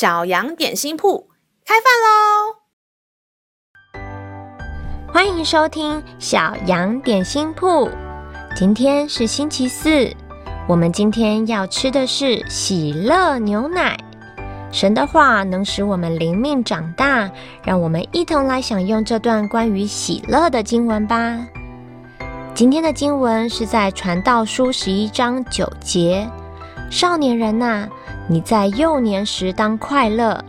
小羊点心铺开饭喽！欢迎收听小羊点心铺。今天是星期四，我们今天要吃的是喜乐牛奶。神的话能使我们灵命长大，让我们一同来享用这段关于喜乐的经文吧。今天的经文是在传道书十一章九节：“少年人呐。”你在幼年时当快乐，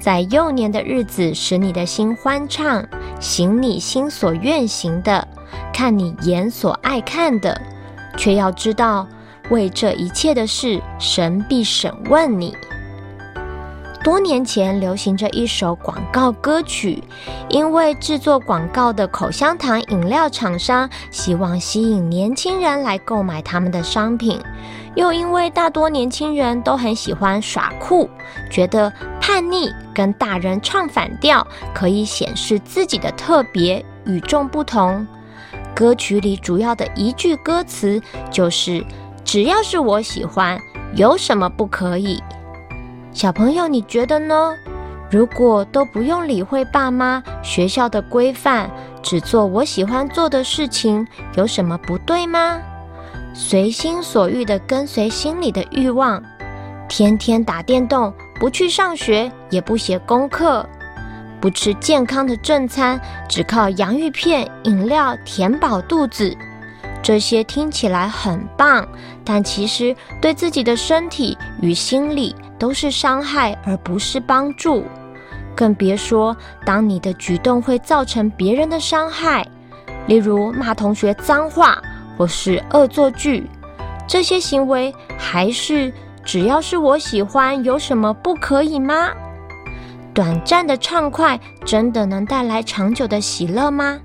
在幼年的日子使你的心欢畅，行你心所愿行的，看你眼所爱看的，却要知道，为这一切的事，神必审问你。多年前流行着一首广告歌曲，因为制作广告的口香糖饮料厂商希望吸引年轻人来购买他们的商品。又因为大多年轻人都很喜欢耍酷，觉得叛逆跟大人唱反调可以显示自己的特别与众不同。歌曲里主要的一句歌词就是“只要是我喜欢，有什么不可以？”小朋友，你觉得呢？如果都不用理会爸妈、学校的规范，只做我喜欢做的事情，有什么不对吗？随心所欲地跟随心里的欲望，天天打电动，不去上学，也不写功课，不吃健康的正餐，只靠洋芋片、饮料填饱肚子。这些听起来很棒，但其实对自己的身体与心理都是伤害，而不是帮助。更别说，当你的举动会造成别人的伤害，例如骂同学脏话。或是恶作剧，这些行为还是只要是我喜欢，有什么不可以吗？短暂的畅快真的能带来长久的喜乐吗？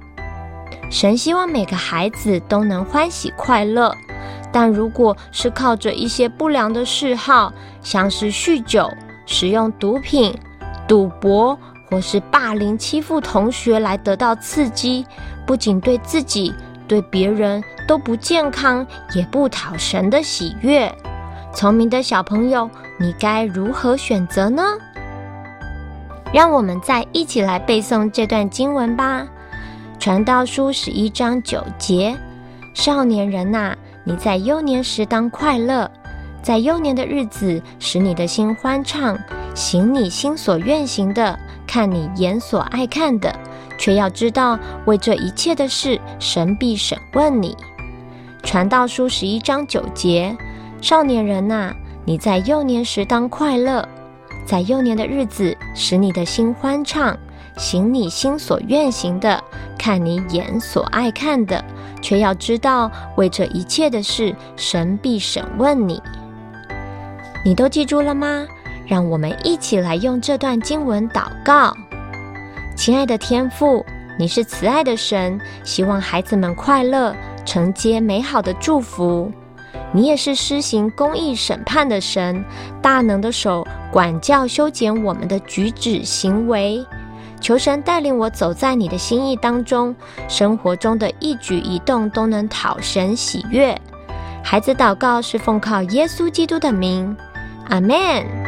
神希望每个孩子都能欢喜快乐，但如果是靠着一些不良的嗜好，像是酗酒、使用毒品、赌博，或是霸凌欺负同学来得到刺激，不仅对自己，对别人都不健康，也不讨神的喜悦。聪明的小朋友，你该如何选择呢？让我们再一起来背诵这段经文吧。传道书十一章九节：少年人呐，你在幼年时当快乐，在幼年的日子使你的心欢畅，行你心所愿行的，看你眼所爱看的。却要知道，为这一切的事，神必审问你。传道书十一章九节：少年人呐，你在幼年时当快乐，在幼年的日子使你的心欢畅，行你心所愿行的，看你眼所爱看的。却要知道，为这一切的事，神必审问你。你都记住了吗？让我们一起来用这段经文祷告。亲爱的天父，你是慈爱的神，希望孩子们快乐，承接美好的祝福。你也是施行公义审判的神，大能的手管教修剪我们的举止行为。求神带领我走在你的心意当中，生活中的一举一动都能讨神喜悦。孩子祷告是奉靠耶稣基督的名，阿门。